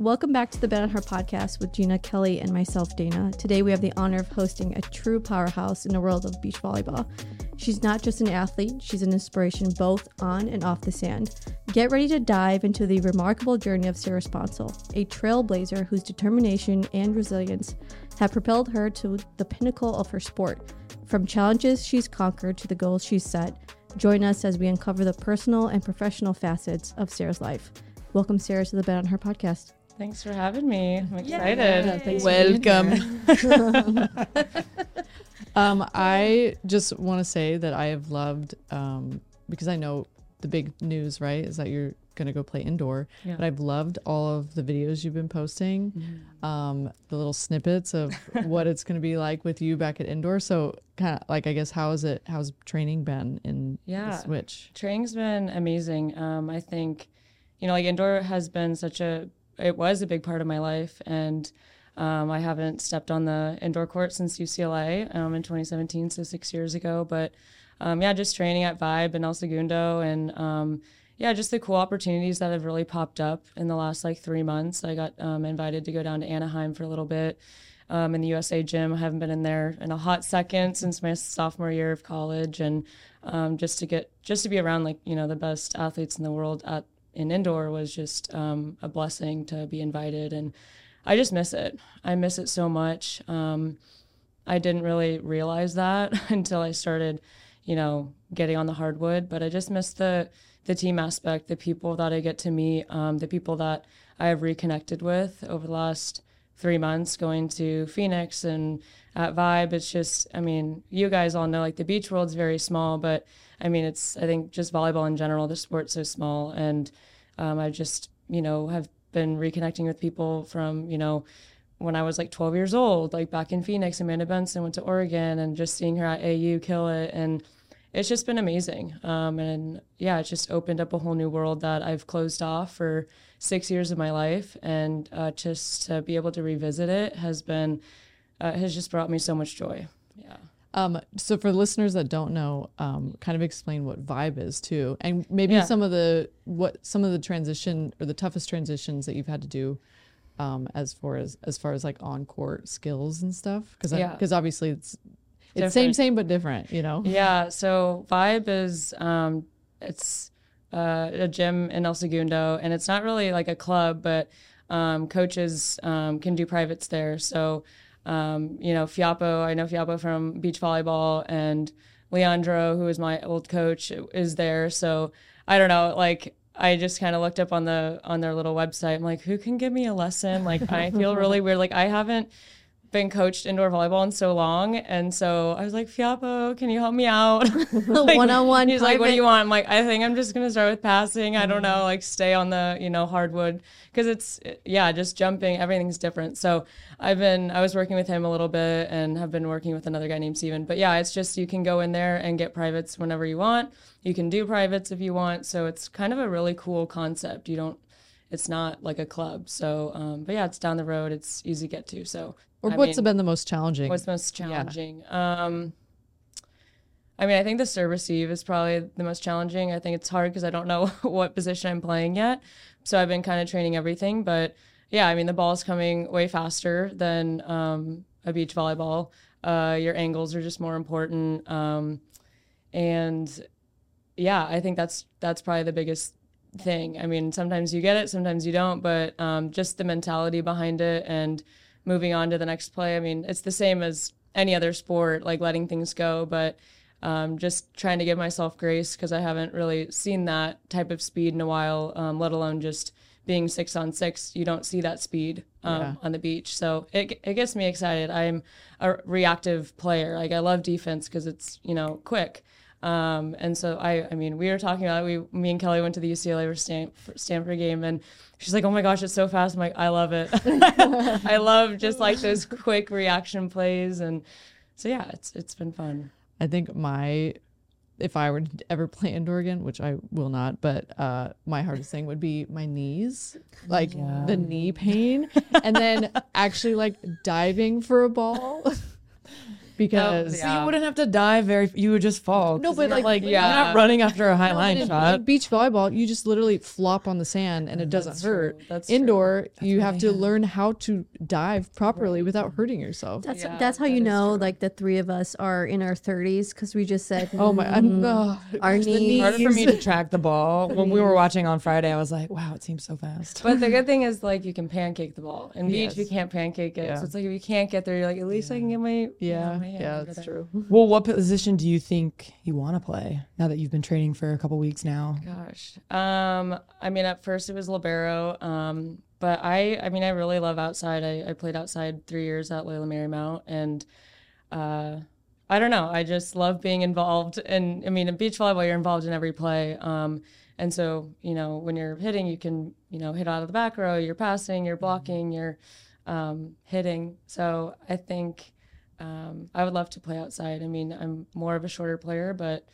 Welcome back to the Bet on Her podcast with Gina Kelly and myself, Dana. Today we have the honor of hosting a true powerhouse in the world of beach volleyball. She's not just an athlete, she's an inspiration both on and off the sand. Get ready to dive into the remarkable journey of Sarah Sponcil, a trailblazer whose determination and resilience have propelled her to the pinnacle of her sport. From challenges she's conquered to the goals she's set, join us as we uncover the personal and professional facets of Sarah's life. Welcome, Sarah, to the Bet on Her podcast. Thanks for having me. I'm excited. Yeah, thanks for being Welcome. um, I just want to say that I have loved um, because I know the big news, right, is that you're gonna go play indoor. Yeah. But I've loved all of the videos you've been posting, um, the little snippets of what it's gonna be like with you back at indoor. So kind of like I guess how is it? How's training been in Yeah. the switch? Training's been amazing. Um, I think, you know, like indoor has been such a, it was a big part of my life. And um, I haven't stepped on the indoor court since UCLA um, in 2017, so six years ago. But um, yeah, just training at Vibe and El Segundo and um, yeah, just the cool opportunities that have really popped up in the last like three months. I got um, invited to go down to Anaheim for a little bit um, in the USA gym. I haven't been in there in a hot second since my sophomore year of college, and just to get just to be around like you know the best athletes in the world at in indoor was just um, a blessing to be invited, and I just miss it. I miss it so much. Um, I didn't really realize that until I started, you know, getting on the hardwood. But I just miss the the team aspect, the people that I get to meet, um, the people that I have reconnected with over the last three months, going to Phoenix and at Vibe. It's just, I mean, you guys all know like the beach world's very small, but I mean, it's I think just volleyball in general, the sport's so small, and um, I just you know have been reconnecting with people from you know when I was like 12 years old, like back in Phoenix, Amanda Benson went to Oregon and just seeing her at AU kill it. And it's just been amazing. Um, and yeah, it's just opened up a whole new world that I've closed off for six years of my life. And uh, just to be able to revisit it has been, uh, has just brought me so much joy. Yeah. Um, so for listeners that don't know, um, kind of explain what vibe is too, and maybe Yeah. some of the what some of the transition or the toughest transitions that you've had to do, um, as far as as far as like on court skills and stuff, because Yeah. because obviously it's it's same same but different, you know. Yeah, so Vibe is um, it's uh, a gym in El Segundo, and it's not really like a club, but um, coaches um, can do privates there. So um, you know, Fiapo, I know Fiapo from beach volleyball, and Leandro, who is my old coach, is there. So I don't know, like. I just kind of looked up on the on their little website. I'm like, who can give me a lesson? Like, I feel really weird. Like, I haven't been coached indoor volleyball in so long, and so I was like, Fiapo, can you help me out? Like, One-on-one He's like, what do you want? I'm like, I think I'm just gonna start with passing. I don't know, like stay on the you know hardwood because it's yeah, just jumping. Everything's different. So I've been I was working with him a little bit and have been working with another guy named Steven. But yeah, it's just you can go in there and get privates whenever you want. You can do privates if you want. So it's kind of a really cool concept. You don't. It's not like a club. So, um, but yeah, it's down the road. It's easy to get to. So, Or I what's mean- been the most challenging? What's most challenging? Um, I mean, I think the serve receive is probably the most challenging. I think it's hard because I don't know what position I'm playing yet. So I've been kind of training everything. But yeah, I mean, the ball's coming way faster than um, a beach volleyball. Uh, your angles are just more important. Um, and yeah, I think that's that's probably the biggest thing. I mean, sometimes you get it, sometimes you don't, but um, just the mentality behind it and moving on to the next play. I mean, it's the same as any other sport, like letting things go, but um, just trying to give myself grace because I haven't really seen that type of speed in a while, um, let alone just being six on six. You don't see that speed um, Yeah. on the beach. So it, it gets me excited. I'm a reactive player. Like I love defense because it's, you know, quick. Um, and so I, I mean, we were talking about it. We, me and Kelly went to the UCLA or Stanford game, and she's like, "Oh my gosh, it's so fast!" I'm like, "I love it. I love just like those quick reaction plays." And so yeah, it's it's been fun. I think my if I were to ever play indoor again, which I will not, but uh, my hardest thing would be my knees, like the knee pain, and then actually like diving for a ball. Because Yeah. You wouldn't have to dive very. You would just fall. No, but like- like, Yeah. you're not running after a high No, line in- shot. in beach volleyball, you just literally flop on the sand and it doesn't That's hurt. true. That's true. Indoor, you have they to have. learn how to dive properly without hurting yourself. That's Yeah, that's how that you know true. like the three of us are in our 30s because we just said Oh my! I'm, "Mm, oh, our the knees. harder for me to track the ball. When we were watching on Friday, I was like, wow, it seems so fast. But the good thing is like you can pancake the ball. In beach you can't pancake it. Yeah. So it's like if you can't get there, you're like, at least I can get my you know, Yeah, my hand yeah, that's there. true. Well, what position do you think you want to play now that you've been training for a couple weeks now? Gosh. Um, I mean, at first it was libero. Um, but I, I mean, I really love outside. I, I played outside three years at Loyola Marymount, and uh, I don't know. I just love being involved. And I mean, in beach volleyball, you're involved in every play. Um, and so, you know, when you're hitting, you can, you know, hit out of the back row. You're passing. You're blocking. You're um, hitting. So I think um, I would love to play outside. I mean, I'm more of a shorter player, but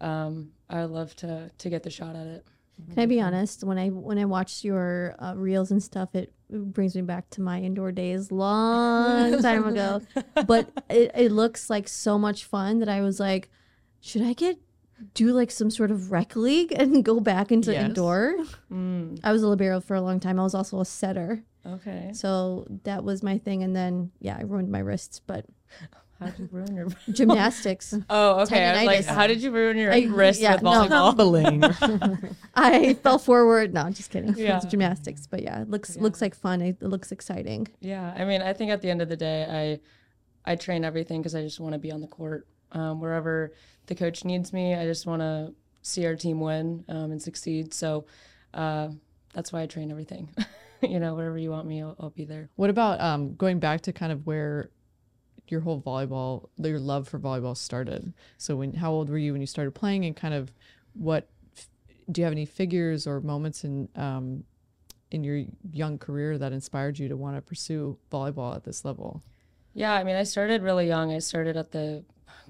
um, I would love to to get the shot at it. Can I be honest? When I when I watched your uh, reels and stuff, it brings me back to my indoor days long time ago. But it, it looks like so much fun that I was like, should I get do like some sort of rec league and go back into Yes. indoor? Mm, I was a libero for a long time. I was also a setter, okay. so that was my thing. And then yeah, I ruined my wrists, but How did you ruin your? gymnastics. Oh, okay. I was like, how did you ruin your I- wrist yeah, with no. volleyball? Humbling. I fell forward. No, I'm just kidding. Yeah. It's gymnastics, but yeah, it looks Yeah. looks like fun. It, it looks exciting. Yeah, I mean, I think at the end of the day, I I train everything because I just want to be on the court. Um, wherever the coach needs me, I just want to see our team win um, and succeed. So uh, that's why I train everything. you know, wherever you want me, I'll, I'll be there. What about um, going back to kind of where your whole volleyball, your love for volleyball started? So when, how old were you when you started playing, and kind of what do you have any figures or moments in um, in your young career that inspired you to want to pursue volleyball at this level? Yeah, I mean, I started really young. I started at the,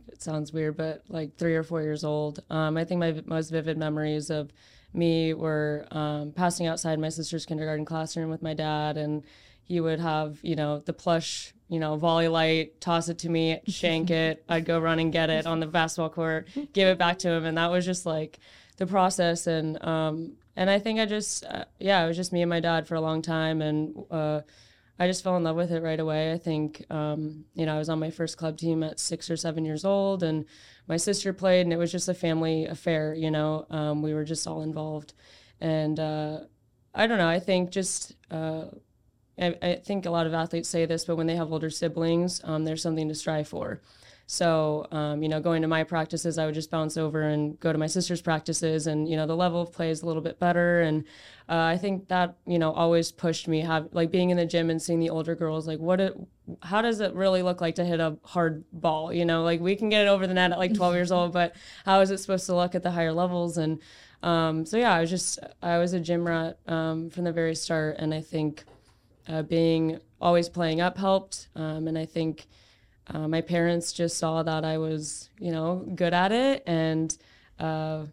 it sounds weird, but like three or four years old. Um, I think my most vivid memories of me were um, passing outside my sister's kindergarten classroom with my dad, and he would have, you know, the plush, you know, volley light, toss it to me, shank it. I'd go run and get it on the basketball court, give it back to him, and that was just like the process. And um, and I think I just, uh, yeah, it was just me and my dad for a long time, and. Uh, I just fell in love with it right away. I think, um, you know, I was on my first club team at six or seven years old, and my sister played, and it was just a family affair. You know, um, we were just all involved, and uh, I don't know. I think just. I, I think a lot of athletes say this, but when they have older siblings, um, there's something to strive for. So, um, you know, going to my practices, I would just bounce over and go to my sister's practices, and you know, the level of play is a little bit better. And uh, I think that you know always pushed me, have like being in the gym and seeing the older girls, like what it, how does it really look like to hit a hard ball? You know, like we can get it over the net at like 12 years old, but how is it supposed to look at the higher levels? And um, so yeah, I was just I was a gym rat um, from the very start, and I think uh, being always playing up helped. Um, and I think uh, my parents just saw that I was, you know, good at it, and uh,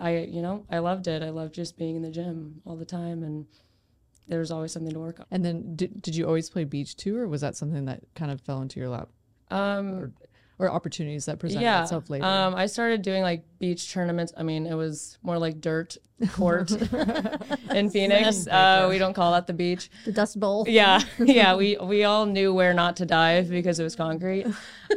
I, you know, I loved it. I loved just being in the gym all the time, and there was always something to work on. And then did, did you always play beach too, or was that something that kind of fell into your lap. Um, or opportunities that presented yeah, itself later? um, I started doing like beach tournaments. I mean, it was more like dirt court in Phoenix. Uh, we don't call that the beach. The Dust Bowl. yeah yeah we we all knew where not to dive because it was concrete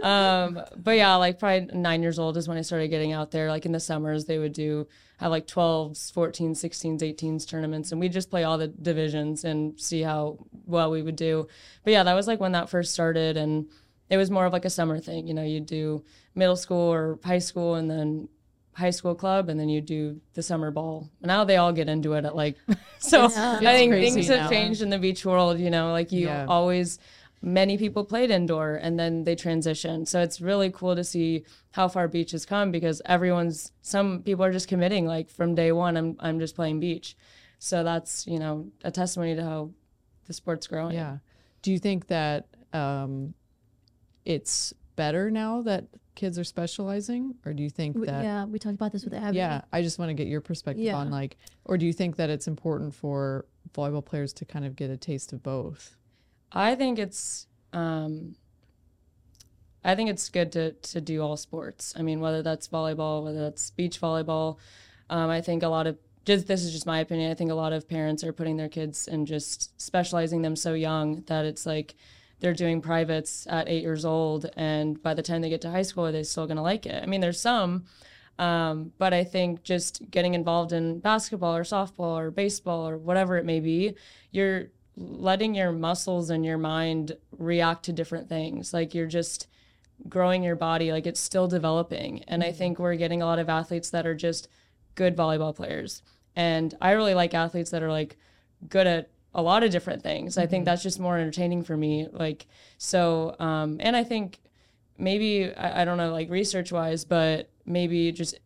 um but yeah like probably nine years old is when i started getting out there like in the summers they would do have like 12s 14s 16s 18s tournaments and we'd just play all the divisions and see how well we would do but yeah that was like when that first started and it was more of like a summer thing you know you'd do middle school or high school and then high school club and then you do the summer ball now they all get into it at like so Yeah. i think things now. have changed in the beach world you know like you Yeah. always many people played indoor and then they transitioned so it's really cool to see how far beach has come because everyone's some people are just committing like from day one i'm, I'm just playing beach so that's you know a testimony to how the sport's growing Yeah. Do you think that um, it's better now that kids are specializing, or do you think We- that? yeah, we talked about this with Abby. Yeah, I just want to get your perspective Yeah. on like, or do you think that it's important for volleyball players to kind of get a taste of both? I think it's um I think it's good to to do all sports. I mean, whether that's volleyball, whether that's beach volleyball. Um, I think a lot of just this is just my opinion. I think a lot of parents are putting their kids and just specializing them so young that it's like they're doing privates at eight years old, and by the time they get to high school, are they still going to like it? I mean, there's some, um, but I think just getting involved in basketball or softball or baseball or whatever it may be, you're letting your muscles and your mind react to different things. Like you're just growing your body, like it's still developing. And I think we're getting a lot of athletes that are just good volleyball players. And I really like athletes that are like good at a lot of different things. I think that's just more entertaining for me. Like, so, um, and I think maybe, I, I don't know, like research wise, but maybe just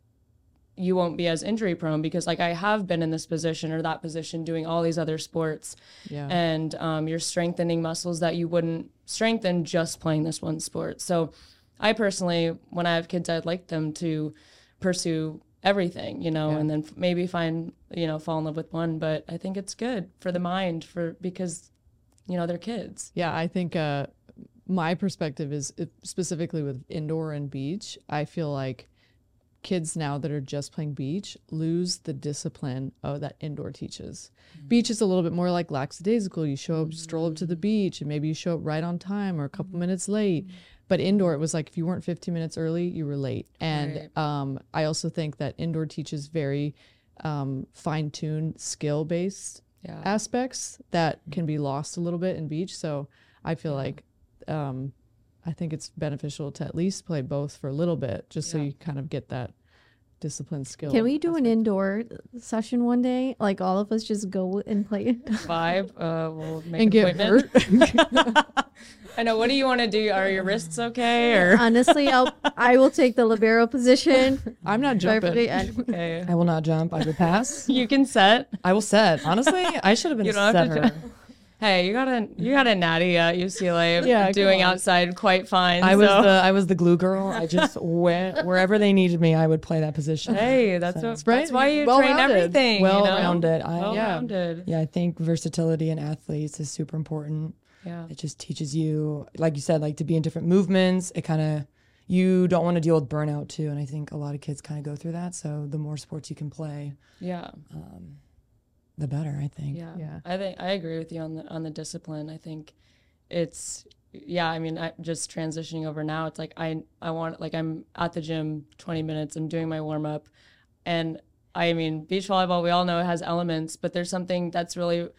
you won't be as injury prone because like I have been in this position or that position doing all these other sports Yeah. and um, you're strengthening muscles that you wouldn't strengthen just playing this one sport. So I personally, when I have kids, I'd like them to pursue everything, you know, Yeah. and then f- maybe find, you know, fall in love with one. But I think it's good for the mind for because, you know, they're kids. Yeah, I think uh, my perspective is specifically with indoor and beach. I feel like kids now that are just playing beach lose the discipline oh, that indoor teaches. Mm-hmm. Beach is a little bit more like lackadaisical. You show up, stroll up to the mm. beach, and maybe you show up right on time or a couple mm-hmm. minutes late. Mm-hmm. But indoor, it was like if you weren't 15 minutes early, you were late. And um, I also think that indoor teaches very um, fine tuned, skill based Yeah. aspects that can be lost a little bit in beach. So I feel like um, I think it's beneficial to at least play both for a little bit, just so Yeah. you kind of get that discipline skill. Can we do an indoor session one day? Like all of us just go and play. Vibe. Uh, we'll make and get hurt? I know. What do you want to do? Are your wrists okay? Or Honestly, I'll I will take the libero position. I'm not jumping. okay. I will not jump. I will pass. You can set. I will set. Honestly, I should have been You a don't have to setter. jump. Hey, you got a you got a natty at UCLA Yeah, doing outside quite fine. I was the I was the glue girl. I just went wherever they needed me. I would play that position. Hey, that's So- what, Right? that's why you train Well-rounded. everything. you know? Well-rounded. I- well Yeah. rounded. Yeah, I think versatility in athletes is super important. Yeah. It just teaches you, like you said, like to be in different movements. It kind of you don't want to deal with burnout too, and I think a lot of kids kind of go through that. So the more sports you can play, Yeah. um, the better. I think. Yeah. Yeah. I think I agree with you on the on the discipline. I think it's yeah, I mean, I just transitioning over now, it's like I I want like I'm at the gym 20 minutes, I'm doing my warm up and I mean, beach volleyball we all know it has elements, but there's something that's really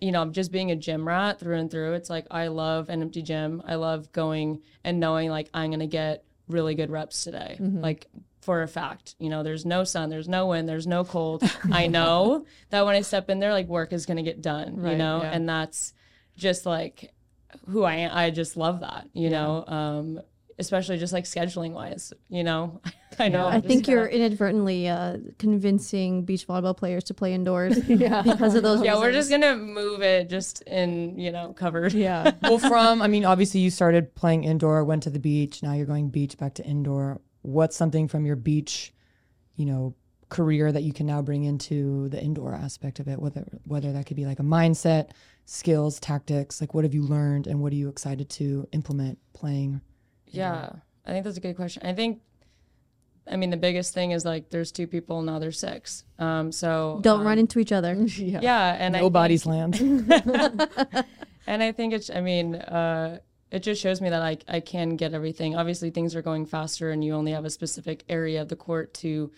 you know, just being a gym rat through and through. It's like I love an empty gym. I love going and knowing like I'm going to get really good reps today. Mm-hmm. Like for a fact, you know, there's no sun, there's no wind, there's no cold. I know that when I step in there, like work is going to get done, you know, yeah. and that's just like who I am. I just love that, you know, um, especially just like scheduling wise, you know. I know. I I'm think you're kinda- inadvertently uh, convincing beach volleyball players to play indoors because of those. Yeah, we're just gonna move it just in, you know, covered. Yeah. well, from I mean, obviously you started playing indoor, went to the beach. Now you're going beach back to indoor. What's something from your beach, you know, career that you can now bring into the indoor aspect of it? Whether whether that could be like a mindset, skills, tactics. Like, what have you learned, and what are you excited to implement playing? Yeah, I think that's a good question. I think, I mean, the biggest thing is like there's two people now there's six. Um, so Don't um, run into each other. yeah. Yeah, and Nobody's land. and I think it's. I mean, uh, it just shows me that I I can get everything. Obviously, things are going faster, and you only have a specific area of the court to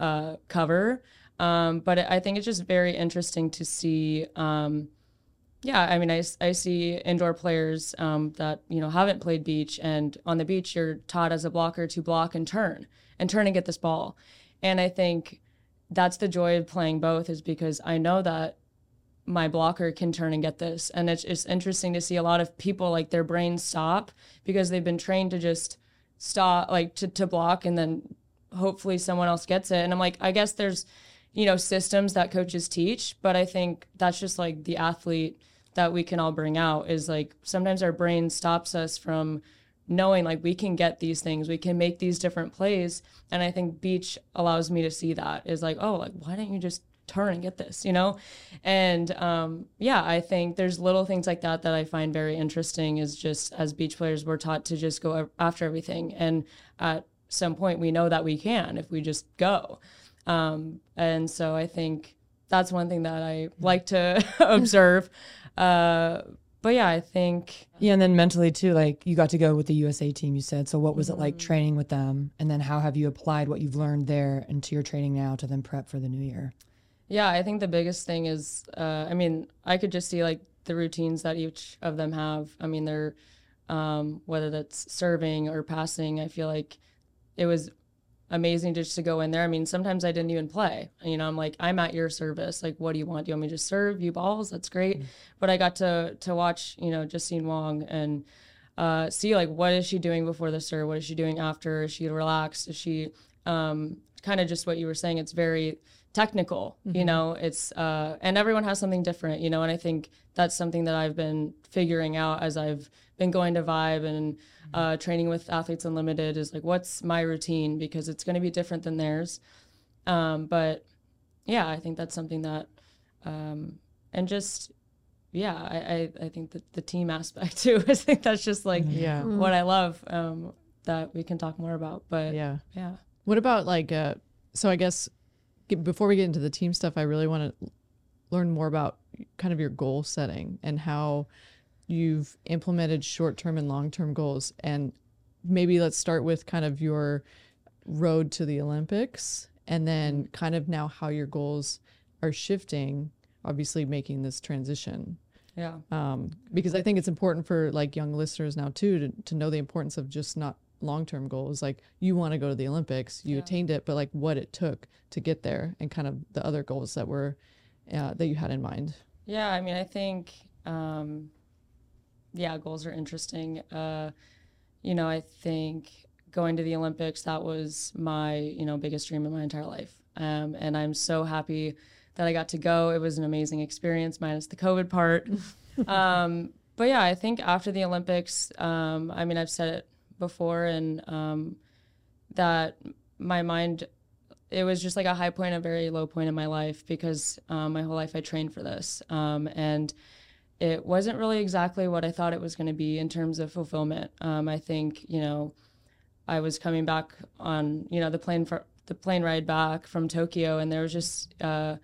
uh, cover. Um, but I think it's just very interesting to see. Um, yeah, I mean, I, I see indoor players um, that you know haven't played beach, and on the beach you're taught as a blocker to block and turn and turn and get this ball, and I think that's the joy of playing both is because I know that my blocker can turn and get this, and it's it's interesting to see a lot of people like their brains stop because they've been trained to just stop like to, to block and then hopefully someone else gets it, and I'm like I guess there's you know systems that coaches teach, but I think that's just like the athlete that we can all bring out is like sometimes our brain stops us from knowing like we can get these things we can make these different plays. And i think beach allows me to see that is like oh like why don't you just turn and get this, you know? And um, yeah, I think there's little things like that that I find very interesting is just as beach players, we're taught to just go after everything. And at some point, we know that we can if we just go. Um, and so I think that's one thing that I like to observe. Uh, but yeah, I think yeah, and then mentally too, like you got to go with the USA team. You said so. What was mm-hmm. it like mm-hmm. training with them, and then how have you applied what you've learned there into your training now to then prep for the new year? Yeah, I think the biggest thing is, uh, I mean, I could just see like the routines that each of them have. I mean, they're um, whether that's serving or passing. I feel like it was amazing just to go in there. I mean, sometimes I didn't even play. You know, I'm like, I'm at your service. Like, what do you want? Do you want me to serve you balls? That's great. Mm-hmm. But I got to to watch, you know, Justine Wong and uh, see like what is she doing before the serve? What is she doing after? Is she relaxed? Is she um, kind of just what you were saying? It's very technical. Mm-hmm. You know, it's uh, and everyone has something different. You know, and I think that's something that I've been figuring out as I've been going to Vibe and uh, training with Athletes Unlimited is like, what's my routine? Because it's going to be different than theirs. Um, but yeah, I think that's something that, um, and just, yeah, I, I, I, think that the team aspect too, I think that's just like yeah. what I love um, that we can talk more about. But yeah. Yeah. What about like, uh, so I guess before we get into the team stuff, I really want to learn more about kind of your goal setting and how you've implemented short term and long term goals. And maybe let's start with kind of your road to the Olympics and then kind of now how your goals are shifting, obviously making this transition. Yeah. Um, because I think it's important for like young listeners now too to, to know the importance of just not long term goals. Like you want to go to the Olympics, you yeah. attained it, but like what it took to get there and kind of the other goals that were uh, that you had in mind. Yeah, I mean, I think um, yeah, goals are interesting. Uh, you know, I think going to the Olympics that was my you know biggest dream in my entire life, um, and I'm so happy that I got to go. It was an amazing experience, minus the COVID part. um, but yeah, I think after the Olympics, um, I mean, I've said it before, and um, that my mind, it was just like a high point, a very low point in my life because um, my whole life I trained for this, um, and it wasn't really exactly what I thought it was going to be in terms of fulfillment. Um, I think you know, I was coming back on you know the plane for the plane ride back from Tokyo, and there was just uh,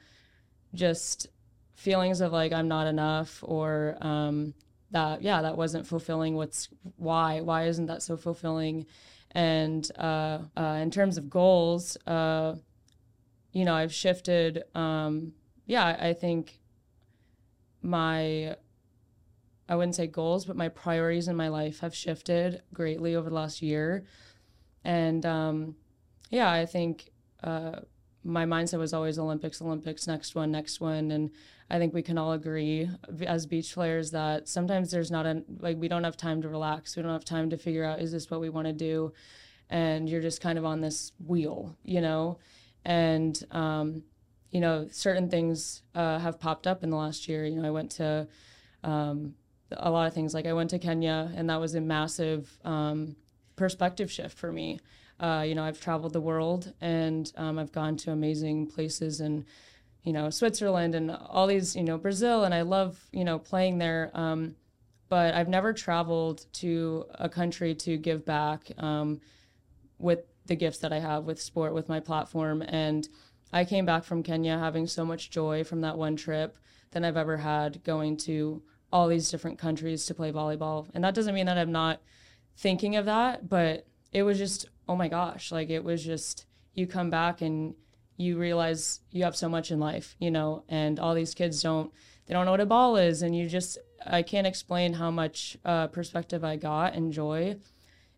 just feelings of like I'm not enough, or um, that yeah that wasn't fulfilling. What's why why isn't that so fulfilling? And uh, uh, in terms of goals, uh, you know, I've shifted. Um, yeah, I think my I wouldn't say goals, but my priorities in my life have shifted greatly over the last year. And um, yeah, I think uh, my mindset was always Olympics, Olympics, next one, next one. And I think we can all agree as beach players that sometimes there's not a, like, we don't have time to relax. We don't have time to figure out, is this what we want to do? And you're just kind of on this wheel, you know? And, um, you know, certain things uh, have popped up in the last year. You know, I went to, um, a lot of things. Like I went to Kenya, and that was a massive um, perspective shift for me. Uh, you know, I've traveled the world, and um, I've gone to amazing places, and you know, Switzerland, and all these, you know, Brazil, and I love, you know, playing there. Um, but I've never traveled to a country to give back um, with the gifts that I have with sport, with my platform, and I came back from Kenya having so much joy from that one trip than I've ever had going to all these different countries to play volleyball. And that doesn't mean that I'm not thinking of that, but it was just, oh my gosh, like it was just, you come back and you realize you have so much in life, you know, and all these kids don't, they don't know what a ball is. And you just, I can't explain how much uh, perspective I got and joy.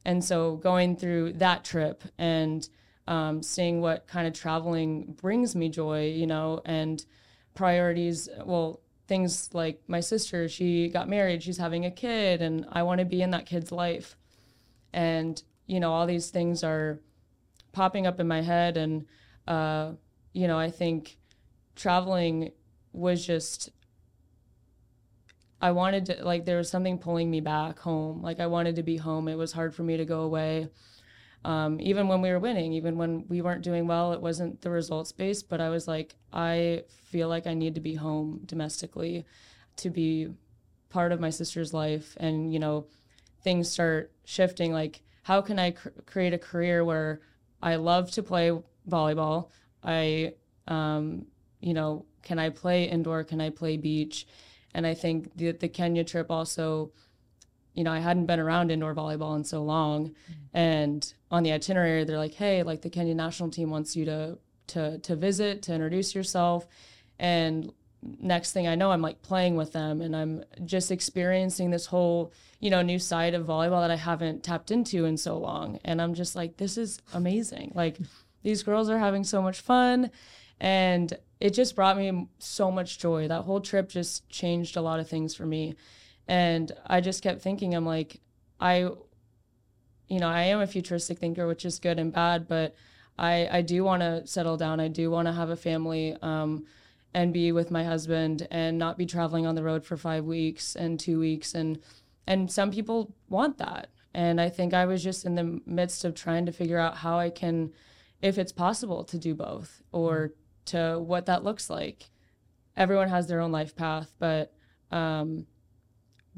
And so going through that trip and um, seeing what kind of traveling brings me joy, you know, and priorities, well, things like my sister, she got married, she's having a kid, and I want to be in that kid's life. And, you know, all these things are popping up in my head. And, uh, you know, I think traveling was just, I wanted to, like, there was something pulling me back home. Like, I wanted to be home. It was hard for me to go away. um, even when we were winning, even when we weren't doing well, it wasn't the results based, but I was like, I feel like I need to be home domestically to be part of my sister's life. And, you know, things start shifting. Like, how can I cr- create a career where I love to play volleyball? I, um, you know, can I play indoor? Can I play beach? And I think the, the Kenya trip also you know, I hadn't been around indoor volleyball in so long. Mm-hmm. And on the itinerary, they're like, hey, like the Kenya national team wants you to to to visit, to introduce yourself. And next thing I know, I'm like playing with them and I'm just experiencing this whole, you know, new side of volleyball that I haven't tapped into in so long. And I'm just like, this is amazing. Like these girls are having so much fun. And it just brought me so much joy. That whole trip just changed a lot of things for me. And I just kept thinking, I'm like, I, you know, I am a futuristic thinker, which is good and bad, but I, I do want to settle down. I do want to have a family um, and be with my husband and not be traveling on the road for five weeks and two weeks. And, and some people want that. And I think I was just in the midst of trying to figure out how I can, if it's possible to do both or to what that looks like. Everyone has their own life path, but um,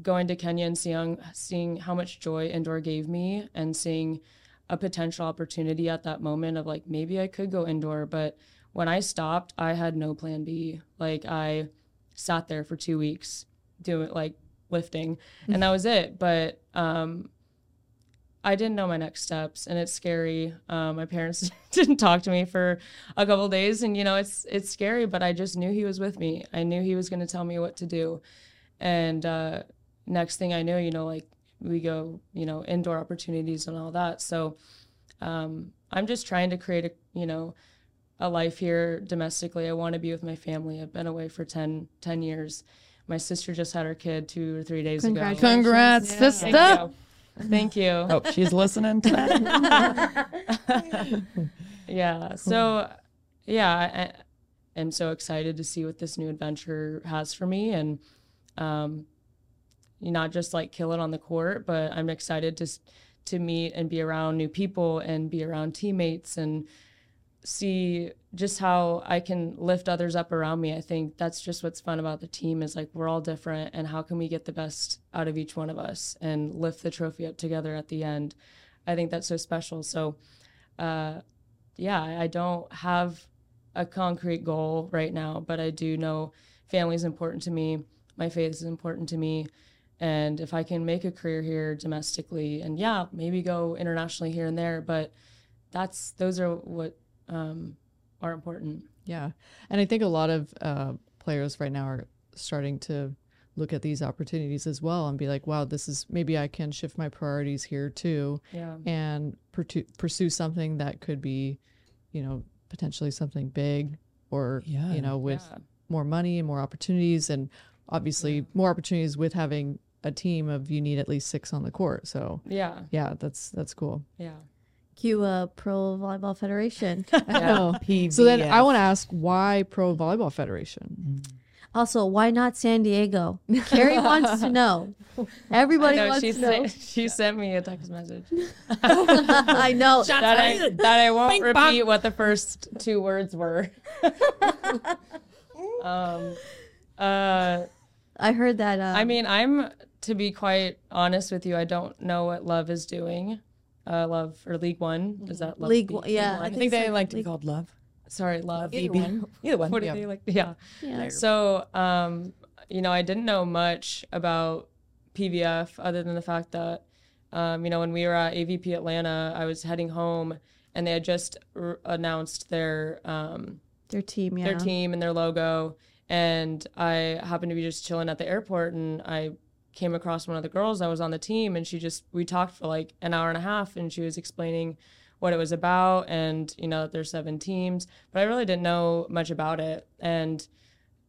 going to Kenya and seeing seeing how much joy indoor gave me and seeing a potential opportunity at that moment of like maybe I could go indoor, but when I stopped, I had no plan B. Like I sat there for 2 weeks doing like lifting and that was it, but um I didn't know my next steps and it's scary. Um, my parents didn't talk to me for a couple days and you know it's it's scary but I just knew he was with me. I knew he was going to tell me what to do. And uh, next thing I know, you know, like we go, you know, indoor opportunities and all that. So um, I'm just trying to create a, you know, a life here domestically. I want to be with my family. I've been away for 10, 10 years. My sister just had her kid two or three days ago. Congrats, Yeah. sister. Thank you. Oh, she's listening to that. yeah. So, yeah, I am so excited to see what this new adventure has for me, and um, you not just like kill it on the court, but I'm excited to to meet and be around new people and be around teammates and see just how I can lift others up around me. I think that's just what's fun about the team is like we're all different and how can we get the best out of each one of us and lift the trophy up together at the end. I think that's so special. So uh, yeah, I don't have a concrete goal right now, but I do know family is important to me. My faith is important to me. And if I can make a career here domestically, and yeah, maybe go internationally here and there, but that's those are what um, are important. Yeah, and I think a lot of uh, players right now are starting to look at these opportunities as well and be like, wow, this is maybe I can shift my priorities here too, Yeah. and pursue pursue something that could be, you know, potentially something big or Yeah. you know with yeah. more money and more opportunities and obviously more opportunities with having a team of you need at least six on the court. So Yeah. yeah, that's that's cool. Yeah. Cue uh, Pro Volleyball Federation. Oh. So then I want to ask why Pro Volleyball Federation? also, why not San Diego? Carrie wants to know. Everybody know, wants she to know. sent, she sent me a text message I know. that I, that I won't repeat what the first two words were. um, uh, I heard that. Uh, I mean, I'm to be quite honest with you. I don't know what Love is doing. Uh, Love or League One is that Love League League One- yeah, One? I think they like to be called love. Sorry, Love. Either one. Either one. What do yeah. they like? Yeah. yeah. So, um, you know, I didn't know much about PVF other than the fact that, um, you know, when we were at AVP Atlanta, I was heading home and they had just r- announced their um, Their team, yeah. their team and their logo. And I happened to be just chilling at the airport and I came across one of the girls that was on the team and she just, we talked for like an hour and a half and she was explaining what it was about and, you know, that there's seven teams. But I really didn't know much about it. And,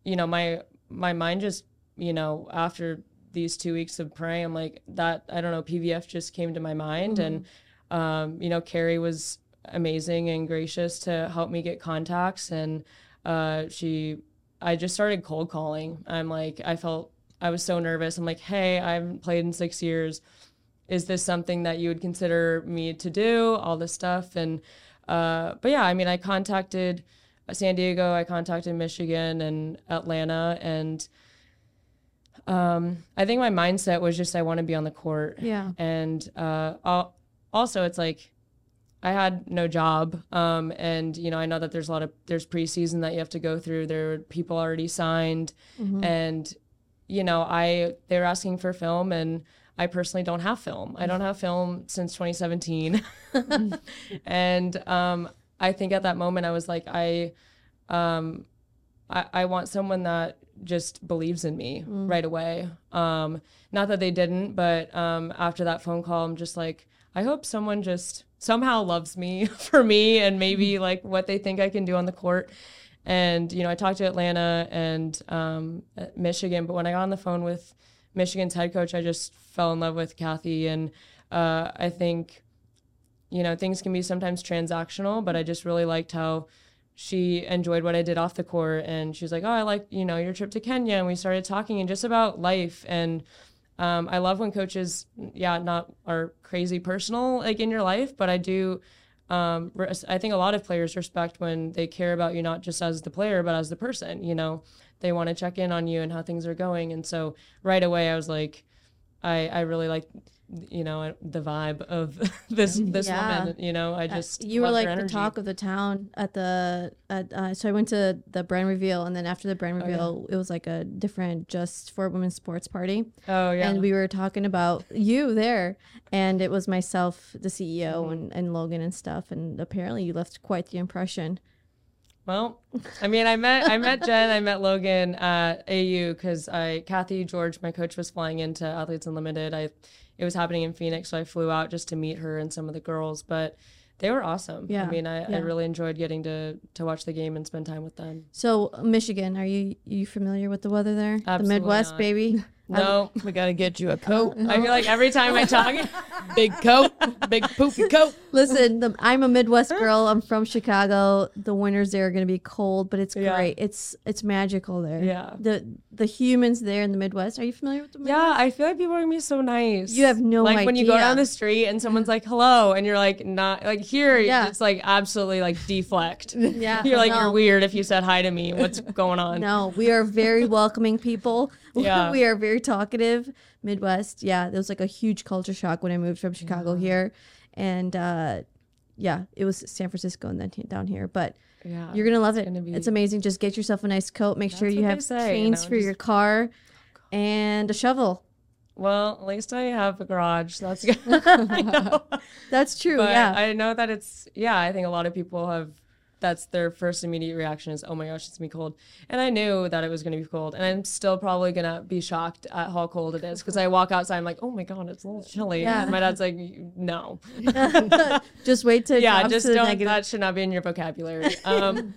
you know, my, my mind just, you know, after these two weeks of praying, I'm like, that, I don't know, PVF just came to my mind. And, um, you know, Carrie was amazing and gracious to help me get contacts. And uh, she, I just started cold calling. I'm like, I felt, I was so nervous. I'm like, hey, I haven't played in six years. is this something that you would consider me to do? All this stuff. And, uh, but yeah, I mean, I contacted San Diego, I contacted Michigan and Atlanta. And um, I think my mindset was just I want to be on the court. Yeah. And uh, also, it's like, I had no job, um, and you know I know that there's a lot of there's preseason that you have to go through. There are people already signed, and you know I they were asking for film, and I personally don't have film. I don't have film since 2017, and um, I think at that moment I was like I, um, I, I want someone that just believes in me right away. Um, not that they didn't, but um, after that phone call, I'm just like, I hope someone just somehow loves me for me and maybe like what they think I can do on the court. And you know, I talked to Atlanta and um, Michigan, but when I got on the phone with Michigan's head coach, I just fell in love with Cathy, and uh, I think you know things can be sometimes transactional, but I just really liked how she enjoyed what I did off the court and she was like, Oh, I like, you know, your trip to Kenya. And we started talking and just about life. And um, I love when coaches, yeah, not are crazy personal like in your life, but I do. Um, I think a lot of players respect when they care about you not just as the player, but as the person. You know, they want to check in on you and how things are going. And so right away, I was like, I I really like, you know, the vibe of this this Yeah. woman. You know, I just you were like the talk of the town at the at uh, so I went to the brand reveal and then after the brand Oh, yeah. reveal it was like a different just for women sports party Oh yeah. and we were talking about you there and it was myself the CEO Mm-hmm. and, and Logan and stuff and apparently you left quite the impression Well, I mean, I met I met Jen, I met Logan at AU because I Cathy George, my coach, was flying into Athletes Unlimited. I it was happening in Phoenix, so I flew out just to meet her and some of the girls. But they were awesome. Yeah, I mean, I, yeah. I really enjoyed getting to to watch the game and spend time with them. so Michigan are you you familiar with the weather there the Midwest not. baby No, We got to get you a coat, I feel like every time I talk, big coat, big poopy coat. Listen, the, I'm a Midwest girl. I'm from Chicago. The winters there are going to be cold, but it's Yeah. great. It's it's magical there. Yeah. The the humans there in the Midwest. Are you familiar with the Midwest? yeah, I feel like people are gonna be so nice. You have no like when you go down the street and someone's like hello, and you're like not like here. Yeah. it's like absolutely like deflect. Yeah, You're like no. you're weird if you said hi to me. What's going on? No, we are very welcoming people. Yeah. we are very talkative. Midwest. Yeah, there was like a huge culture shock when I moved from Chicago here, and uh, yeah, it was San Francisco and then he- down here. But Yeah. you're gonna love it. gonna be- It's amazing. Just get yourself a nice coat. Make sure you have say, you chains know, for your car and a shovel. well, at least I have a garage. So that's good. I know. That's true. But yeah. I know that it's yeah. I think a lot of people have. That's their first immediate reaction is, "Oh my gosh, it's gonna be cold," and I knew that it was gonna be cold, and I'm still probably gonna be shocked at how cold it is because I walk outside, I'm like, "Oh my god, it's a little chilly," Yeah. and my dad's like, "No, just wait till yeah, just don't. negative. That should not be in your vocabulary." Um,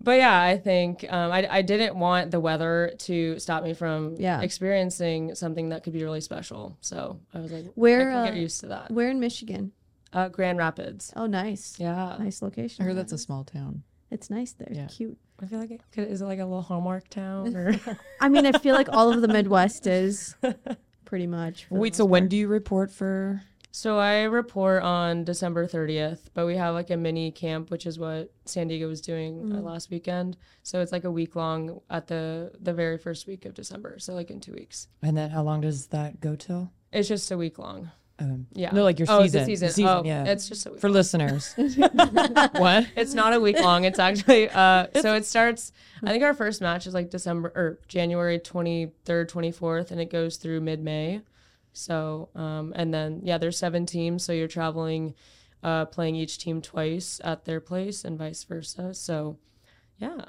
but yeah, I think um, I I didn't want the weather to stop me from Yeah. experiencing something that could be really special. So I was like, Where, I can uh, get used to that. Where in Michigan? Uh, Grand Rapids. Oh, nice. Yeah. Nice location. I heard that's a small town. It's nice there. Yeah. Cute. I feel like it could, is it like a little Hallmark town or I mean, I feel like all of the Midwest is pretty much. Wait, most so when do you report for? so I report on December 30th, but we have like a mini camp, which is what San Diego was doing uh, last weekend. So it's like a week long at the the very first week of December. So like in two weeks. And then how long does that go till? It's just a week long. Um, Yeah. No, like your oh, season. The season. The season, oh, yeah. It's just a week. for listeners. what? It's not a week long. It's actually uh so it starts I think our first match is like December or January 23rd, 24th and it goes through mid-May. So um and then yeah, there's seven teams so you're traveling uh playing each team twice at their place and vice versa. So yeah.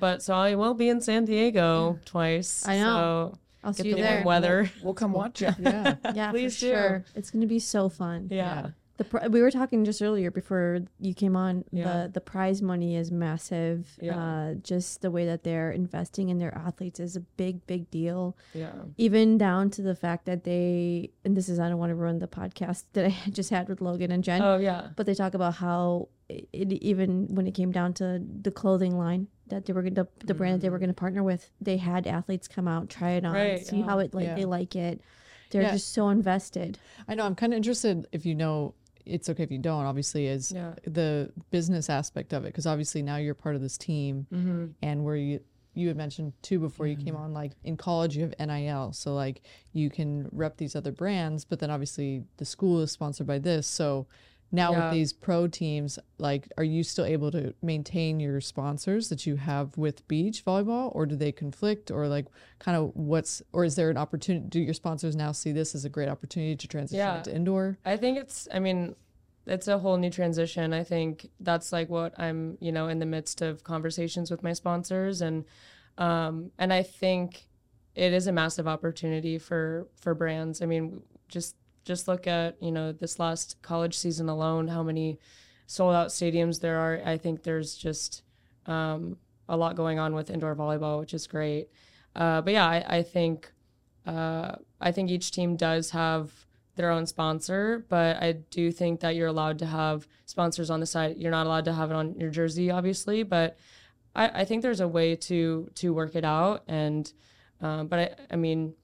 But so I will be in San Diego twice. I know. So I'll get see you the there. warm weather. We'll come watch you. Yeah. Yeah, Please for do. sure. It's gonna be so fun. Yeah. The pr- we were talking just earlier before you came on. Yeah. The the prize money is massive. Yeah. Uh, just the way that they're investing in their athletes is a big big deal. Yeah. Even down to the fact that they and this is I don't want to ruin the podcast that I just had with Logan and Jen. Oh yeah. but they talk about how it, it even when it came down to the clothing line that they were going to the brand that they were going to partner with they had athletes come out try it on Right, see yeah. how it like Yeah. they like it they're Yeah. just so invested. I know. I'm kind of interested if you know. It's okay if you don't. Obviously, is Yeah. the business aspect of it because obviously now you're part of this team, Mm-hmm. and where you you had mentioned too before you came on, like in college you have NIL, so like you can rep these other brands, but then obviously the school is sponsored by this, so. Now Yeah. with these pro teams, like, are you still able to maintain your sponsors that you have with beach volleyball, or do they conflict, or like, kind of what's, or is there an opportunity? Do your sponsors now see this as a great opportunity to transition Yeah. into indoor? I think it's, I mean, it's a whole new transition. I think that's like what I'm, you know, in the midst of conversations with my sponsors and um and I think it is a massive opportunity for for brands. I mean, just just look at, you know, this last college season alone, how many sold out stadiums there are. I think there's just um a lot going on with indoor volleyball, which is great. Uh, but yeah, I, I think uh, I think each team does have their own sponsor, but I do think that you're allowed to have sponsors on the side. You're not allowed to have it on your jersey, obviously, but I, I think there's a way to to work it out. And um, but I, I mean,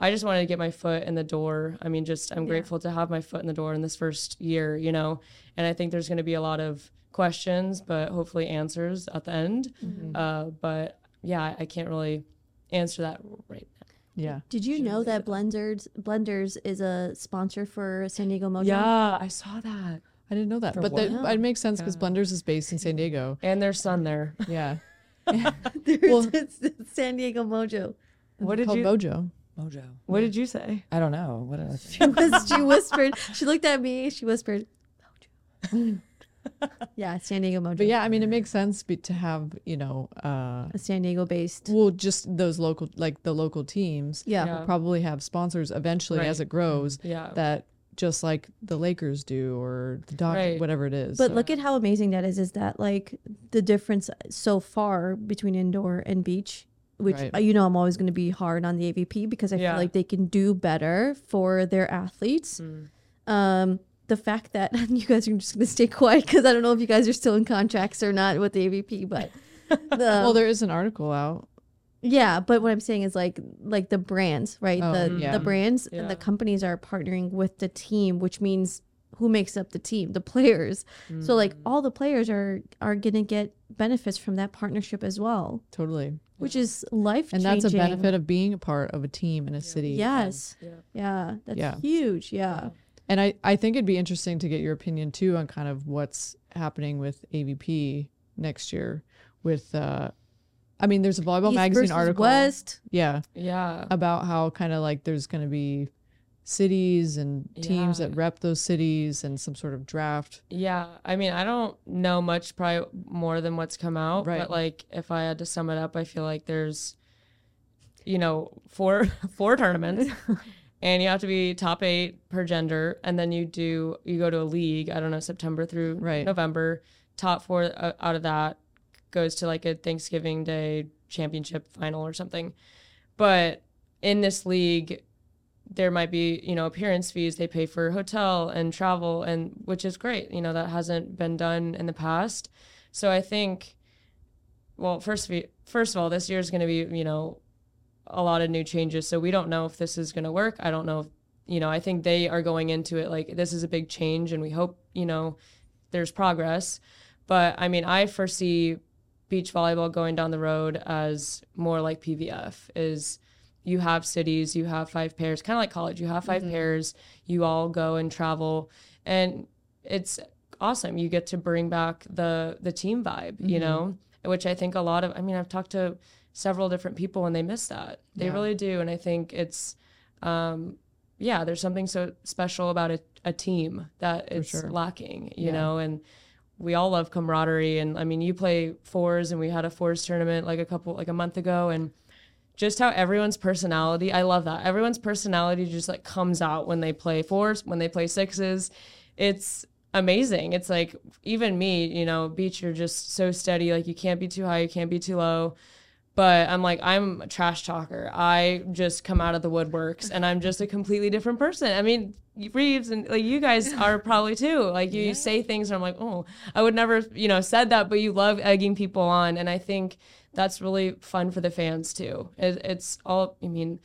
I just wanted to get my foot in the door. I mean, just I'm grateful to have my foot in the door in this first year, you know. And I think there's going to be a lot of questions, but hopefully answers at the end. Uh, but yeah, I, I can't really answer that right now. Yeah. Did you know that Blenders Blenders is a sponsor for San Diego Mojo? Yeah, I saw that. I didn't know that, For but what? that it makes sense because Blenders is based in San Diego. And their son there. Yeah, There's it's San Diego Mojo. What did called you Mojo. Mojo. What did you say? I don't know. What did I say? She, was, she whispered. She looked at me. She whispered, Mojo. yeah, San Diego Mojo. But yeah, I mean, it makes sense be, to have you know, uh, a San Diego based. well, just those local, like the local teams, Yeah. Yeah. will probably have sponsors eventually as it grows. Yeah. That just like the Lakers do or the Dodgers, Right. whatever it is. But So- look at how amazing that is. Is that like the difference so far between indoor and beach? Which Right. uh, you know, I'm always going to be hard on the AVP because I Yeah. feel like they can do better for their athletes. Um, the fact that you guys are just going to stay quiet because I don't know if you guys are still in contracts or not with the AVP, but the, well, there is an article out. yeah. But what I'm saying is like like the brands, right? Oh, the yeah. the brands and the companies are partnering with the team, which means who makes up the team, the players. So like all the players are are gonna get benefits from that partnership as well, Totally, which is life changing. and that's a benefit of being a part of a team in a city. Yes. Yeah. Yeah. That's Yeah. huge. Yeah. And I, I think it'd be interesting to get your opinion too on kind of what's happening with AVP next year with uh I mean there's a volleyball East magazine article West. yeah Yeah. about how kind of like there's going to be cities and teams Yeah. that rep those cities and some sort of draft Yeah. I mean, I don't know much, probably more than what's come out. Right. But like, if I had to sum it up, I feel like there's, you know, four four tournaments, and you have to be top eight per gender, and then you do you go to a league. I don't know, September through Right. November. Top four uh, out of that goes to like a Thanksgiving Day championship final or something. But in this league, there might be you know appearance fees they pay for hotel and travel and which is great you know that hasn't been done in the past. So i think well first of, first of all this year is going to be you know a lot of new changes. So we don't know if this is going to work. I don't know if, you know i think they are going into it like this is a big change and we hope you know there's progress. But i mean i foresee beach volleyball going down the road as more like pvf is you have cities, you have five pairs, kind of like college. You have 5 pairs, you all go and travel, and it's awesome. You get to bring back the the team vibe, you know, which I think a lot of. I mean, I've talked to several different people, and they miss that. They Yeah. really do, and I think it's, um, yeah, there's something so special about a, a team that it's sure. lacking, you Yeah. know, and we all love camaraderie and i mean you play fours and we had a fours tournament like a couple like a month ago and just how everyone's personality i love that. Everyone's personality just like comes out when they play fours when they play sixes. It's amazing. It's like even me you know beach you're just so steady. Like you can't be too high you can't be too low. But i'm like i'm a trash talker. I just come out of the woodworks and i'm just a completely different person. I mean Reeves and like you guys are probably too. Like you say things and I'm like, oh, I would never, you know, said that, but you love egging people on, and I think that's really fun for the fans too. It, it's all, I mean,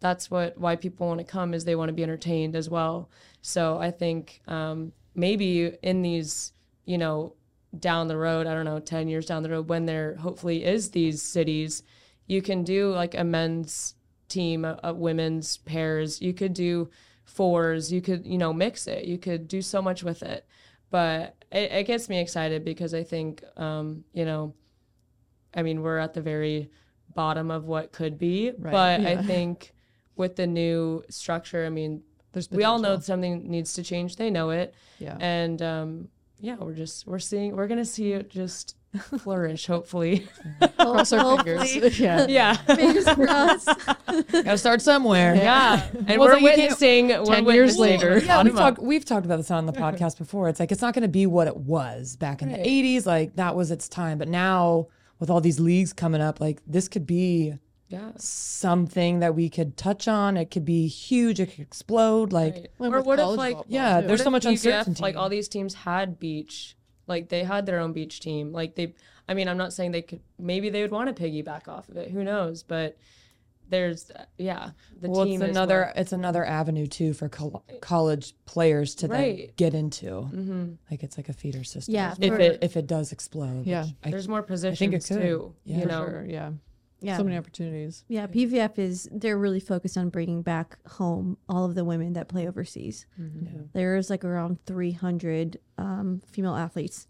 that's what why people want to come is they want to be entertained as well. So I think um, maybe in these, you know, down the road, I don't know, 10 years down the road, when there hopefully is these cities, you can do like a men's team, a, a women's pairs. You could do fours. You could, you know, mix it. You could do so much with it. But it, it gets me excited because I think, um, you know, I mean, we're at the very bottom of what could be. Right. But I think with the new structure, I mean, There's we all know something needs to change. They know it Yeah. and um, yeah, we're just we're seeing we're gonna see it just flourish. Hopefully, Cross our fingers. yeah. yeah, Fingers crossed. Gotta start somewhere. yeah. And Well, we're so you can't- witnessing. we're 10 years witnessing later. Yeah, we've bottom talked we've talked about this on the podcast before. It's like it's not going to be what it was back in Right. the '80s. Like that was its time, but now with all these leagues coming up, like this could be Yeah, something that we could touch on. It could be huge. It could explode. Like right. Well, or what if like yeah, too. there's what so much PVF, uncertainty. Like all these teams had beach, like they had their own beach team. Like they, I mean, I'm not saying they could. Maybe they would want to piggyback off of it. Who knows? But there's, yeah, the well, team it's another where- it's another avenue too for col- college players to then Right. get into. Mm-hmm. Like it's like a feeder system. Yeah, if for- it if it does explode. Yeah. I- There's more it positions could. too. Yeah. You know, sure. Yeah. Yeah. So many opportunities. Yeah, PVF is they're really focused on bringing back home all of the women that play overseas. Mm-hmm. There's like around 300 um, female athletes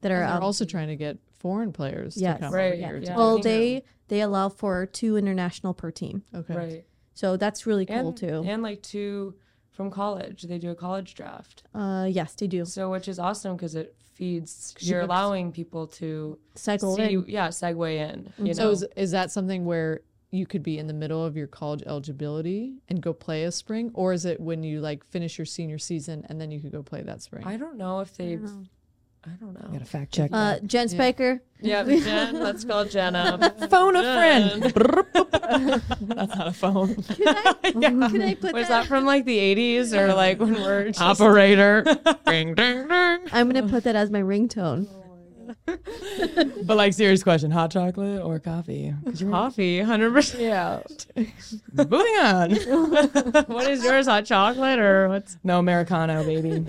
that are And they're out. also trying to get foreign players Yes. to come Right, over here. yeah. well, think they they allow for two international per team, Okay. right. so that's really cool and, too. And like two from college, they do a college draft. uh, yes, they do So which is awesome because it feeds. 'Cause you You're allowing people to cycle see, in. yeah, segue in. You So know, is, is that something where you could be in the middle of your college eligibility and go play a spring, or is it when you like finish your senior season and then you could go play that spring? I don't know if they've. don't know. I don't know. Gotta fact check. Uh, Jen Spiker, Yeah, Jen. Let's call Jen up. phone a friend. That's not a phone. can I, can I put Was that? that from like the 80s or like when we're just, Operator. ding, ding, ding. I'm gonna put that as my ringtone. But like, serious question: hot chocolate or coffee? coffee? 100%. Yeah. Moving on. what is yours? Hot chocolate or what's? No Americano, baby.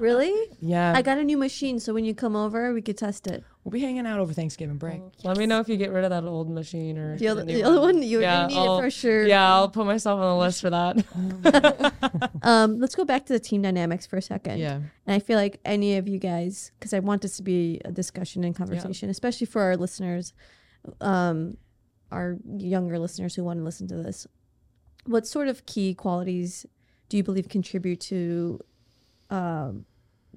really? Yeah. I got a new machine, so when you come over, we could test it. We'll be hanging out over Thanksgiving break. Let me know if you get rid of that old machine or The other, the other one, you, Yeah, you need I'll- it for sure. Yeah, I'll put myself on the list for that. Um, let's go back to the team dynamics for a second. Yeah. And I feel like any of you guys, because I want this to be a discussion and conversation, especially for our listeners, um, our younger listeners who want to listen to this. What sort of key qualities do you believe contribute to um,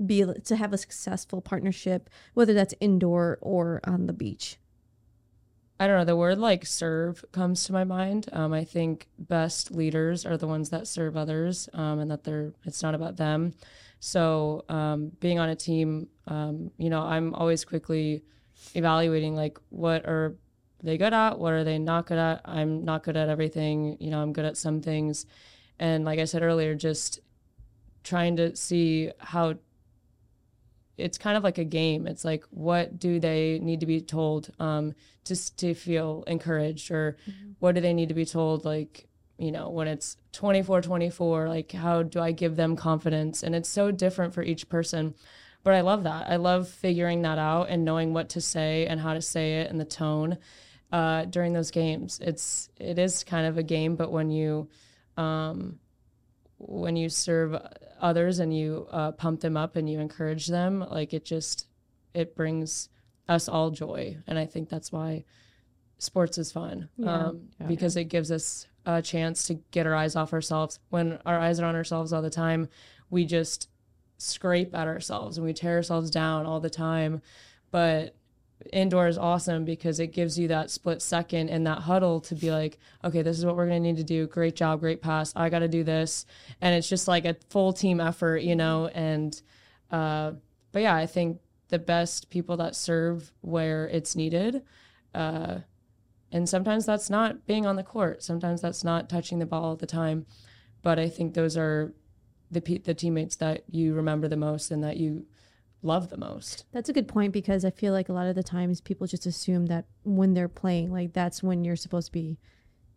be to have a successful partnership, whether that's indoor or on the beach? I don't know. The word like serve comes to my mind. Um, I think best leaders are the ones that serve others, um, and that they're it's not about them. So um, being on a team, um, you know, I'm always quickly evaluating like what are they good at, what are they not good at. I'm not good at everything. You know, I'm good at some things, and like I said earlier, just trying to see how it's kind of like a game. It's like what do they need to be told um, just to feel encouraged, or what do they need to be told like you know when it's 24 24 like how do i give them confidence? And it's so different for each person. But i love that. I love figuring that out and knowing what to say and how to say it and the tone uh, during those games. It's it is kind of a game but when you um, when you serve others and you uh, pump them up and you encourage them like it just it brings us all joy. And i think that's why sports is fun. Yeah. um, because it gives us a chance to get our eyes off ourselves. When our eyes are on ourselves all the time we just scrape at ourselves and we tear ourselves down all the time. But indoor is awesome because it gives you that split second and that huddle to be like, okay, this is what we're going to need to do. Great job, great pass. I got to do this. And it's just like a full team effort, you know? And, uh, but yeah, I think the best people that serve where it's needed. Uh, and sometimes that's not being on the court. Sometimes that's not touching the ball all the time. But I think those are the the teammates that you remember the most and that you love the most. That's a good point because I feel like a lot of the times people just assume that when they're playing, like that's when you're supposed to be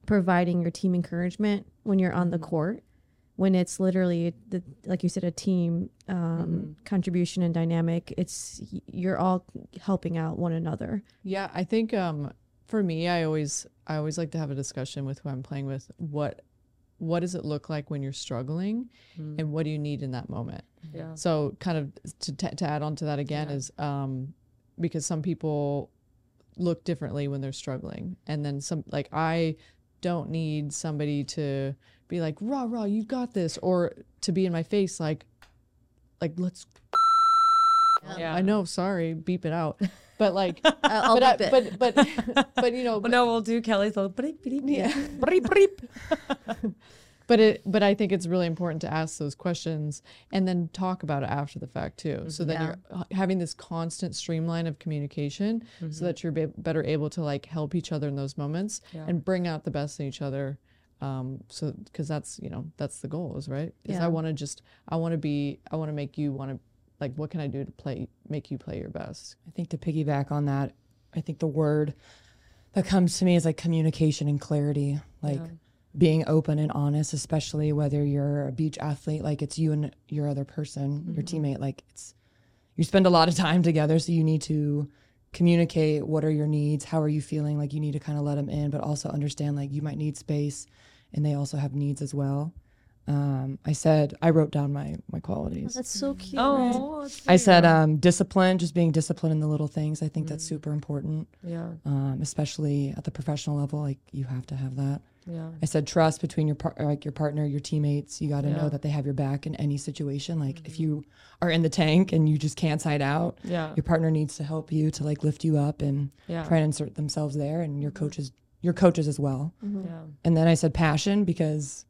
providing your team encouragement when you're on the court when it's literally the, like you said a team um, contribution and dynamic it's you're all helping out one another Yeah, I think um for me I always I always like to have a discussion with who I'm playing with. What what does it look like when you're struggling and what do you need in that moment? Yeah. So kind of to t- to add on to that again Yeah. is um because some people look differently when they're struggling and then some like I don't need somebody to be like rah rah you got this or to be in my face like like let's Yeah. I know sorry beep it out but like uh, I'll but, I, it. but but but you know Well, no, we'll do Kelly's little bleep, bleep, yeah. Breep, breep. but it but I think it's really important to ask those questions and then talk about it after the fact too. So then Yeah. you're uh, having this constant streamline of communication so mm-hmm. that you're be- better able to like help each other in those moments Yeah. and bring out the best in each other. Um, so because that's you know that's the goal is right. Is Yeah. I want to just I want to be I want to make you want to like what can I do to play make you play your best. I think to piggyback on that, I think the word that comes to me is like communication and clarity, like being open and honest, especially whether you're a beach athlete, like it's you and your other person, your mm-hmm. teammate, like it's you spend a lot of time together, so you need to communicate what are your needs, how are you feeling, like you need to kind of let them in, but also understand like you might need space and they also have needs as well. Um, I said I wrote down my my qualities. that's so cute Oh, I said um, discipline, just being disciplined in the little things. I think that's super important, yeah, um, especially at the professional level. Like you have to have that. yeah, I said trust between your par- like your partner, your teammates. You got to Yeah. know that they have your back in any situation. Like if you are in the tank and you just can't side out, yeah, your partner needs to help you to like lift you up and yeah, try and insert themselves there, and your coaches, your coaches as well. yeah. And then I said passion because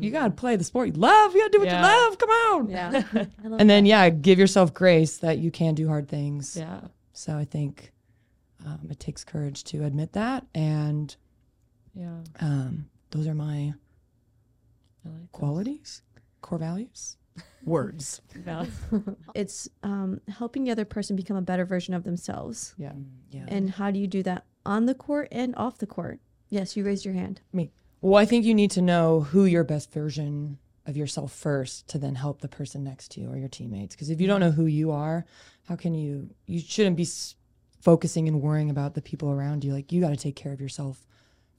you got to play the sport you love. You got to do what Yeah. you love. Come on. yeah I love And then yeah, give yourself grace that you can do hard things. Yeah, So I think um, it takes courage to admit that, and yeah. um, those are my I like that. qualities, core values, words. Yeah. it's um, helping the other person become a better version of themselves Yeah. Yeah. and how do you do that on the court and off the court yes you raised your hand Me. Well, I think you need to know who your best version of yourself first to then help the person next to you or your teammates. Because if you don't mm-hmm. know who you are, how can you? You shouldn't be s- focusing and worrying about the people around you. Like you got to take care of yourself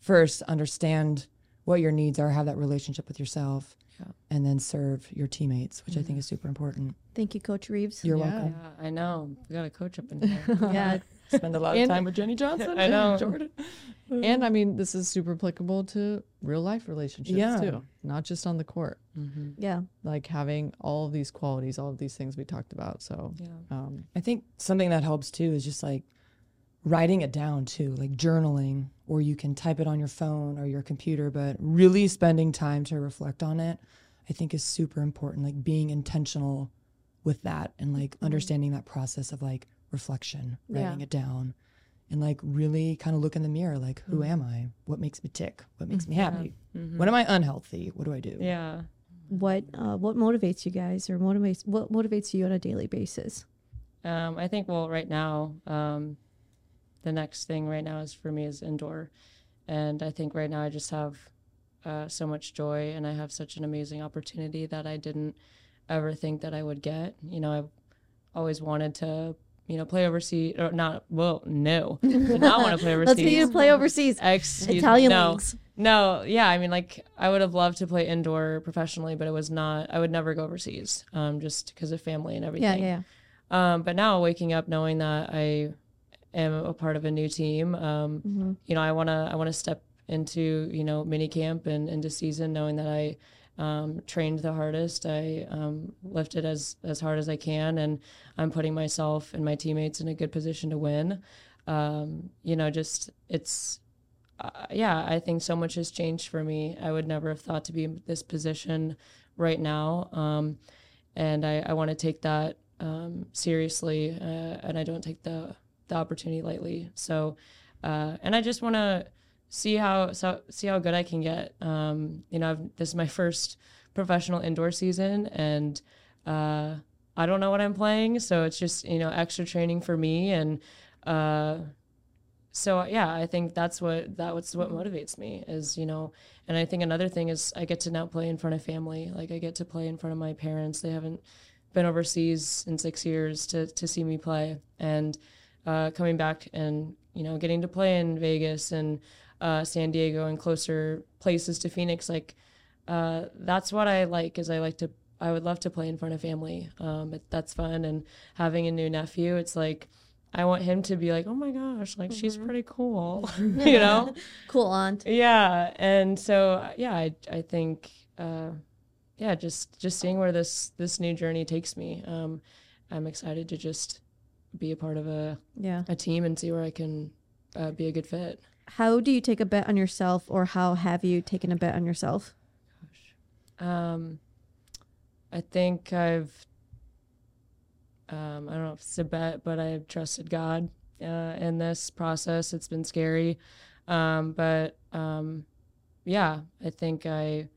first. Understand what your needs are. Have that relationship with yourself, Yeah. and then serve your teammates, which I think mm-hmm. is super important. thank you coach reeves You're Yeah. welcome. Yeah, I know. We got a coach up in here. yeah Spend a lot And- of time with Jenny Johnson. I know. Jordan. And I mean, this is super applicable to real life relationships Yeah. too, not just on the court. mm-hmm. yeah Like having all of these qualities, all of these things we talked about. So, Yeah. um, I think something that helps too is just like writing it down too, like journaling, or you can type it on your phone or your computer, but really spending time to reflect on it, I think is super important. Like being intentional with that and like understanding that process of like reflection, Yeah. writing it down, and like really kind of look in the mirror like, who am I? What makes me tick? What makes me happy? When am I unhealthy? What do I do? Yeah. what uh, what motivates you guys or motivates what motivates you on a daily basis Um, I think well, right now, um, the next thing right now is for me is indoor, and I think right now I just have uh, so much joy, and I have such an amazing opportunity that I didn't ever think that I would get. You know, I've always wanted to, you know, play overseas or not. Well, no, not want to play overseas. let's get you to play overseas Excuse italian. No, leagues no, yeah. I mean, like, I would have loved to play indoor professionally, but it was not. I would never go overseas, um, just because of family and everything. yeah yeah yeah Um, but now waking up knowing that I am a part of a new team, um, Mm-hmm. you know, I wanna I wanna step into you know mini camp and into season knowing that I um, trained the hardest. I um, lifted as as hard as I can, and I'm putting myself and my teammates in a good position to win. Um, you know, just it's uh, yeah, I think so much has changed for me. I would never have thought to be in this position right now. Um, and I, I want to take that um, seriously, uh, and I don't take the the opportunity lightly. So, uh, and I just want to see how so, see how good I can get. Um, you know, I've, this is my first professional indoor season, and uh, I don't know what I'm playing, so it's just you know extra training for me and. Uh, so yeah, I think that's what that's what motivates me is you know, and I think another thing is I get to now play in front of family. Like I get to play in front of my parents. They haven't been overseas in six years to to see me play, and uh, coming back and you know getting to play in Vegas and uh, San Diego and closer places to Phoenix. Like uh, that's what I like. Is I like to I would love to play in front of family. Um, it, that's fun, and having a new nephew, it's like I want him to be like, oh my gosh, like she's pretty cool, you know? Cool aunt. yeah, and so yeah, I I think uh, yeah, just just seeing where this this new journey takes me. Um, I'm excited to just be a part of a Yeah. a team and see where I can uh, be a good fit. How do you take a bet on yourself, or how have you taken a bet on yourself? Gosh, um, I think I've, um, I don't know if it's a bet, but I've trusted God uh, in this process. It's been scary, um, but um, yeah, I think I,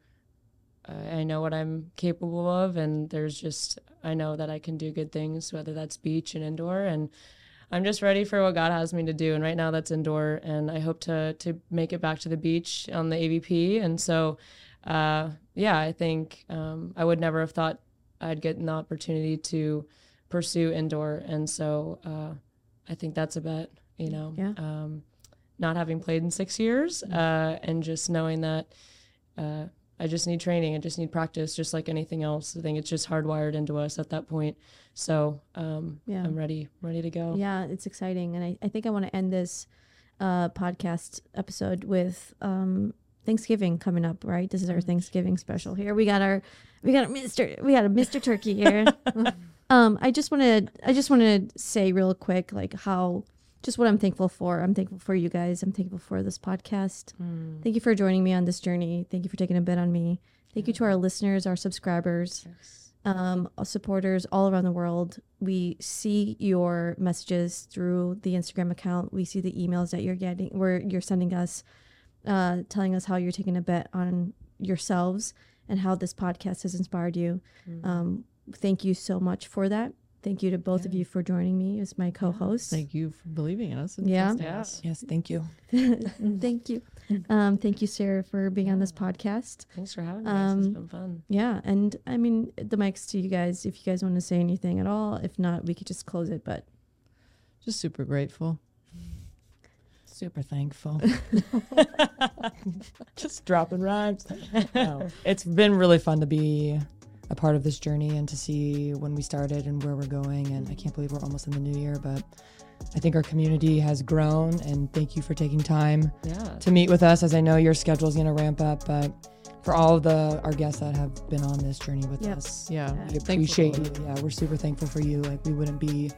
I know what I'm capable of, and there's just I know that I can do good things, whether that's beach and indoor, and I'm just ready for what God has me to do. And right now, that's indoor, and I hope to to make it back to the beach on the AVP, and so uh, yeah, I think um, I would never have thought I'd get an opportunity to pursue indoor, and so uh, I think that's a bet. You know, Yeah. um, not having played in six years, uh, and just knowing that uh, I just need training, I just need practice, just like anything else. I think it's just hardwired into us at that point. So um, Yeah. I'm ready, ready to go. Yeah, it's exciting. And I, I think I want to end this uh, podcast episode with um, Thanksgiving coming up, right? This is our Thanksgiving special here. We got our we got a Mr. we got a Mr. Turkey here. um, I just want to I just want to say real quick like how just what I'm thankful for. I'm thankful for you guys. I'm thankful for this podcast. Thank you for joining me on this journey. Thank you for taking a bit on me. Thank you to our listeners, our subscribers um, our supporters all around the world. We see your messages through the Instagram account. We see the emails that you're getting, where you're sending us, uh, telling us how you're taking a bet on yourselves and how this podcast has inspired you. Um, thank you so much for that. Thank you to both of you for joining me as my co-host. Thank you for believing in us. and Yeah. trusting Yeah. us. Yes, thank you. thank you. Um, thank you, Sarah, for being on this podcast. Thanks for having me. this has Um, been fun. Yeah, and I mean the mic's to you guys if you guys want to say anything at all. If not, we could just close it. But Just super grateful. Super thankful. Just dropping rhymes. No, it's been really fun to be a part of this journey and to see when we started and where we're going. And I can't believe we're almost in the new year, but I think our community has grown. And thank you for taking time Yeah. to meet with us, as I know your schedule is going to ramp up. But for all of the our guests that have been on this journey with Yep. us, Yeah. We appreciate you. Yeah, we're super thankful for you. Like we wouldn't be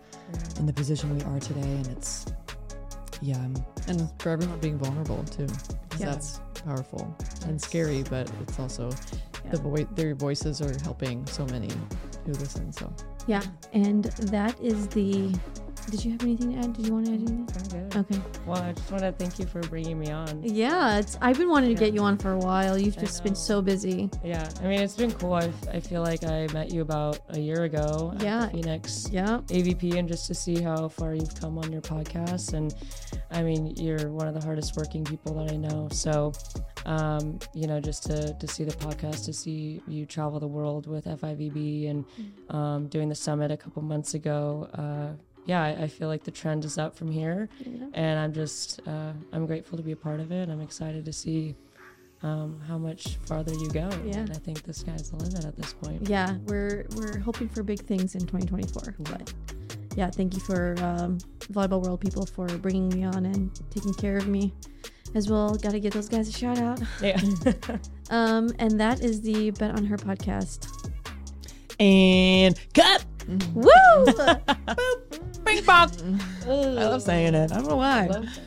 in the position we are today, and it's yeah, And for everyone being vulnerable too. Yeah. That's powerful and scary, but it's also Yeah. the voice their voices are helping so many who listen. So yeah, and that is the. Did you have anything to add? Did you want to add anything? Okay. Well, I just want to thank you for bringing me on. Yeah, it's. I've been wanting to get you on for a while. You've just been so busy. Yeah, I mean, it's been cool. I, I feel like I met you about a year ago Yeah. Phoenix Yeah. AVP, and just to see how far you've come on your podcast. And I mean, you're one of the hardest working people that I know. So, um, you know, just to, to see the podcast, to see you travel the world with FIVB and um, doing the summit a couple months ago. Uh, yeah, I, I feel like the trend is up from here. and I'm just uh, I'm grateful to be a part of it. I'm excited to see um, how much farther you go. Yeah. And I think the sky's the limit at this point. Yeah, we're we're hoping for big things in 2024. But yeah, thank you for um, Volleyball World people for bringing me on and taking care of me as well. Got to give those guys a shout out. Yeah. Um, and that is the Bet on Her podcast. and cut. Woo! Boop. Bing bong. I love saying it. I don't know why. Love that.